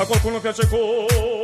A qualcuno piace Colt.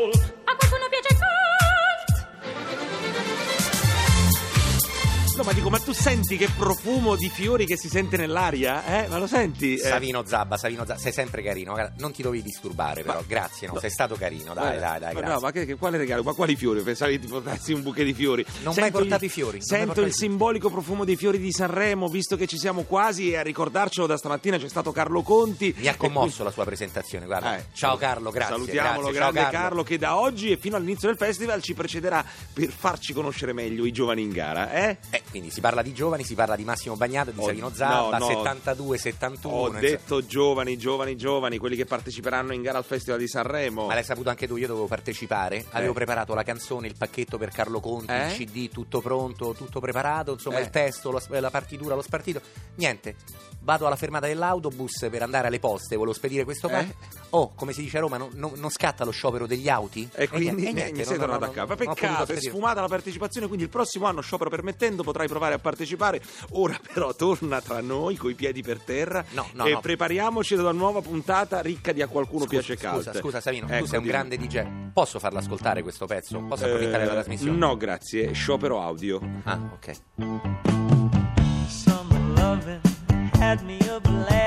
No, ma dico, ma tu senti che profumo di fiori che si sente nell'aria? Eh? Ma lo senti? Eh, Savino Zabba, Savino Zabba, sei sempre carino. Guarda, non ti dovevi disturbare, però. Grazie, no, sei stato carino. Dai, dai, dai, ma grazie. no, ma che, che- quale regalo? Ma quali fiori? Pensavi ti portassi un bouquet di fiori? Non mi hai portato i fiori, Sento il simbolico profumo dei fiori di Sanremo, visto che ci siamo quasi e a ricordarcelo da stamattina c'è stato Carlo Conti. Mi ha commosso la sua presentazione, guarda. Eh, Ciao Carlo, grazie. Salutiamolo, grazie. Grande Carlo. Carlo. che da oggi e fino all'inizio del festival ci precederà per farci conoscere meglio i giovani in gara, eh? Eh, quindi si parla di giovani, si parla di Massimo Bagnato, di Oh, Savino Zabba, no, no. 72, 71. Ho detto giovani, giovani, giovani, quelli che parteciperanno in gara al Festival di Sanremo. Ma l'hai saputo anche tu, io dovevo partecipare, avevo Eh. preparato la canzone, il pacchetto per Carlo Conti, Eh? il CD, tutto pronto, tutto preparato, insomma Eh. il testo, lo- la partitura, lo spartito. Niente, vado alla fermata dell'autobus per andare alle poste, volevo spedire questo Eh? pacco. Oh, come si dice a Roma, non, non- non scatta lo sciopero degli auti? E quindi niente, niente, niente, sei non- tornato a casa. potuto Peccato, è sfumata la partecipazione, quindi il prossimo anno, sciopero permettendo, potrai provare a partecipare. Ora però torna tra noi, coi piedi per terra, No, no, e no. prepariamoci ad una nuova puntata ricca di A qualcuno Scusa, piace caldo. Scusa, scusa Savino, tu Ecco, sei un dimmi. grande DJ. Posso farlo ascoltare questo pezzo? Posso approfittare Eh, della trasmissione? No, grazie, sciopero audio. Ah, ok. Summer loving had me a blast.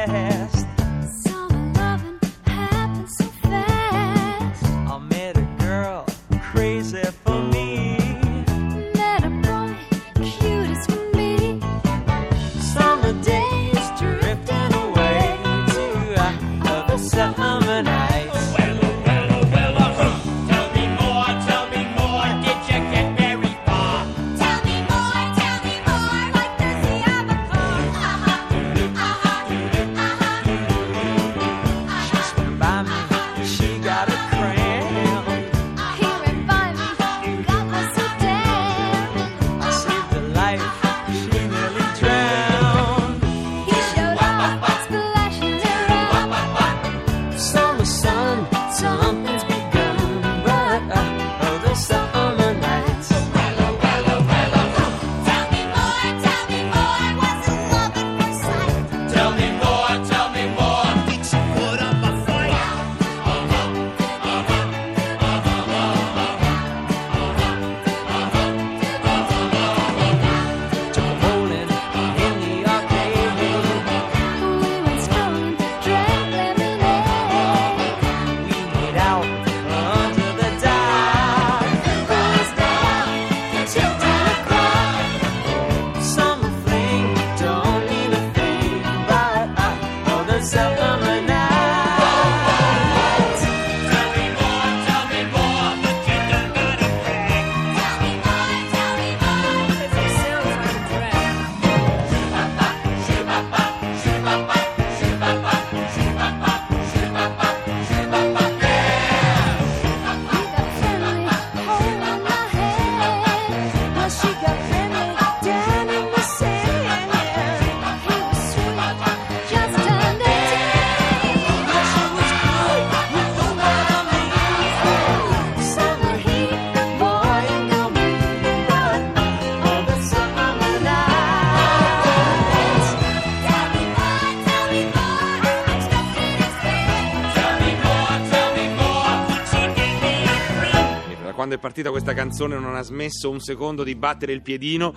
Quando è partita questa canzone non ha smesso un secondo di battere il piedino.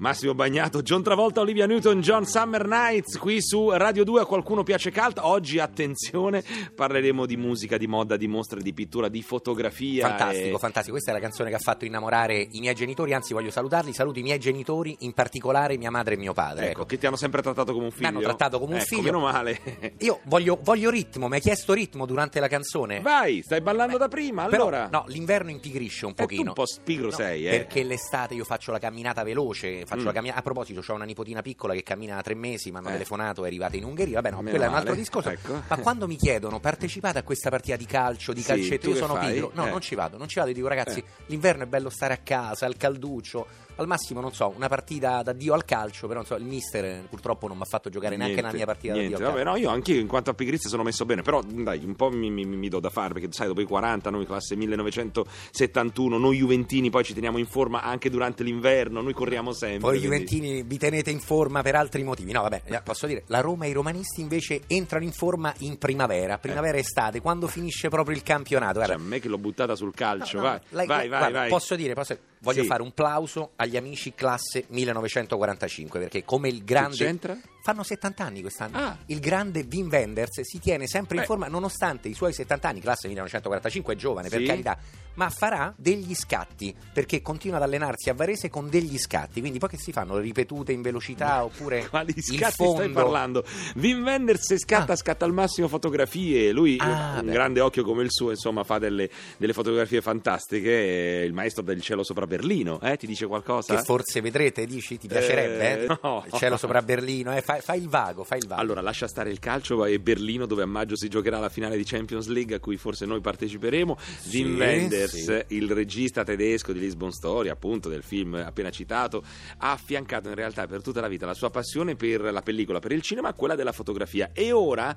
Massimo Bagnato, John Travolta, Olivia Newton, John Summer Nights qui su Radio 2 a qualcuno piace calda. Oggi attenzione, parleremo di musica, di moda, di mostre, di pittura, di fotografia. Fantastico, e- fantastico. Questa è la canzone che ha fatto innamorare i miei genitori. Anzi, voglio salutarli. Saluto i miei genitori, in particolare mia madre e mio padre. Ecco, Ecco. che ti hanno sempre trattato come un figlio. hanno trattato come un Ecco, figlio. meno male. Io voglio, voglio ritmo, mi hai chiesto ritmo durante la canzone. Vai, stai ballando da prima, Però, allora. no, l'inverno impigrisce un Eh, tu pochino. un po' spigro No, sei, eh. Perché l'estate io faccio la camminata veloce. Faccio Mm. la camminata. A proposito, ho una nipotina piccola che cammina da tre mesi. Mi hanno Eh. telefonato, è arrivata in Ungheria. Vabbè, no, Meno quello è un altro male, discorso. ecco. Ma quando mi chiedono partecipate a questa partita di calcio, di Sì, calcetto, io sono fai? pigro. No, Eh. non ci vado, non ci vado. Io dico, ragazzi, Eh. l'inverno è bello stare a casa, al calduccio. Al massimo, non so, una partita d'addio al calcio, però non so, il mister eh, purtroppo non mi ha fatto giocare neanche Niente, una mia partita niente. d'addio al Vabbè, calcio. no, io anche in quanto a pigrizia sono messo bene, però dai, un po' mi, mi- mi do da fare, perché sai, dopo i 40, noi classe 1971, noi Juventini poi ci teniamo in forma anche durante l'inverno, noi corriamo sempre. Voi quindi- Juventini vi tenete in forma per altri motivi. No, vabbè, eh, posso dire, la Roma e i romanisti invece entrano in forma in primavera, primavera e estate, quando finisce proprio il campionato. Cioè, Guarda, a me che l'ho buttata sul calcio, No, no, vai, lei- vai, vai, guarda, vai. Posso dire, posso- voglio Sì. fare un plauso agli amici classe 1945 perché come il grande c'entra? Fanno 70 anni quest'anno. Ah. Il grande Wim Wenders si tiene sempre in Beh. forma nonostante i suoi 70 anni, classe 1945 è giovane per Sì. carità, ma farà degli scatti perché continua ad allenarsi a Varese con degli scatti, quindi poi che si fanno ripetute in velocità oppure Quali scatti fondo stai parlando? Wim Wenders se scatta, Ah. scatta al massimo fotografie. Lui, Ah, un beh. grande occhio come il suo, insomma, fa delle, delle fotografie fantastiche. Il maestro del cielo sopra Berlino, eh? Ti dice qualcosa? che forse vedrete, dici, ti piacerebbe? Eh, eh? no. Il cielo sopra Berlino, eh? Fai, fai il vago, fai il vago. Allora, lascia stare il calcio e Berlino, dove a maggio si giocherà la finale di Champions League, a cui forse noi parteciperemo. Wim Wenders, sì. il regista tedesco di Lisbon Story, appunto del film appena citato, ha affiancato in realtà per tutta la vita la sua passione per la pellicola, per il cinema, a quella della fotografia. E ora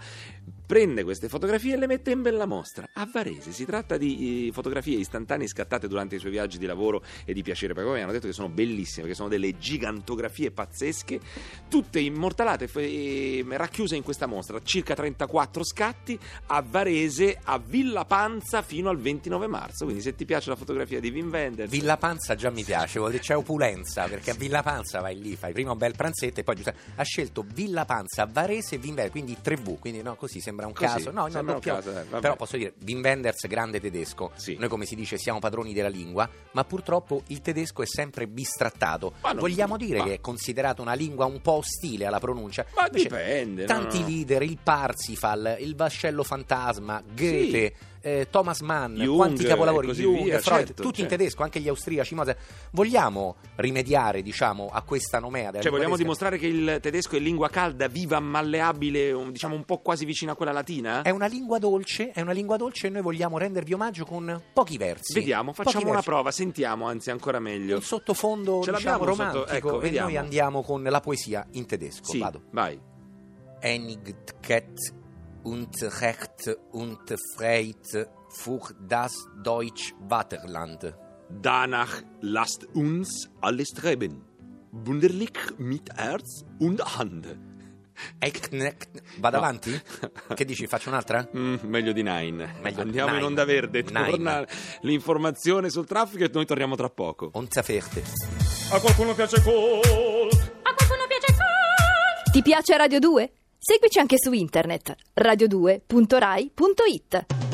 prende queste fotografie e le mette in bella mostra a Varese. Si tratta di eh, fotografie istantanee scattate durante i suoi viaggi di lavoro e di piacere, perché poi mi hanno detto che sono bellissime, perché sono delle gigantografie pazzesche, tutte immortalate e racchiuse in questa mostra, circa 34 scatti a Varese, a Villa Panza fino al 29 marzo. Quindi se ti piace la fotografia di Wim Wenders, Villa Panza già mi piace, vuol dire c'è opulenza, perché a Villa Panza vai lì, fai prima un bel pranzetto e poi giusto- ha scelto Villa Panza, Varese e Wim Wenders, quindi 3V, quindi no, così sembra un Così, caso. No, no, sembra un doppio- caso, eh. Però posso dire, Wim Wenders, grande tedesco, Sì. noi come si dice siamo padroni della lingua, ma purtroppo il tedesco è sempre bistrattato. Non- Vogliamo dire ma- che è considerato una lingua un po' ostile alla pronuncia? Ma Invece, dipende, no, Tanti no. leader, il Parsifal, il Vascello Fantasma, Goethe, eh, Thomas Mann, Jung, quanti capolavori, Jung, via, Freud, certo, tutti in certo. tedesco, anche gli austriaci. Mozart. Vogliamo rimediare, diciamo, a questa nomea Cioè, vogliamo tedesca? dimostrare che il tedesco è lingua calda, viva, malleabile, diciamo un po' quasi vicina a quella latina? È una lingua dolce, è una lingua dolce e noi vogliamo rendervi omaggio con pochi versi. Vediamo, Pochi facciamo una versi. prova, sentiamo, anzi ancora meglio. Un sottofondo Ce diciamo, un sotto- romantico ecco, e vediamo. noi andiamo con la poesia in tedesco. Sì, Vado. vai. Enigkeit und Recht und Freit für das Deutsch Vaterland. Danach lasst uns alle streben. Wunderlich mit Herz und Hand. Eknek- Vado No. avanti? Che dici? Faccio un'altra? Mm, meglio di Nine. Meglio Andiamo in Nine. onda verde. Nine. Torna l'informazione sul traffico e noi torniamo tra poco. Onzaferte. A qualcuno piace col A qualcuno piace calcio. Ti piace Radio 2? Seguici anche su internet radio2.rai.it.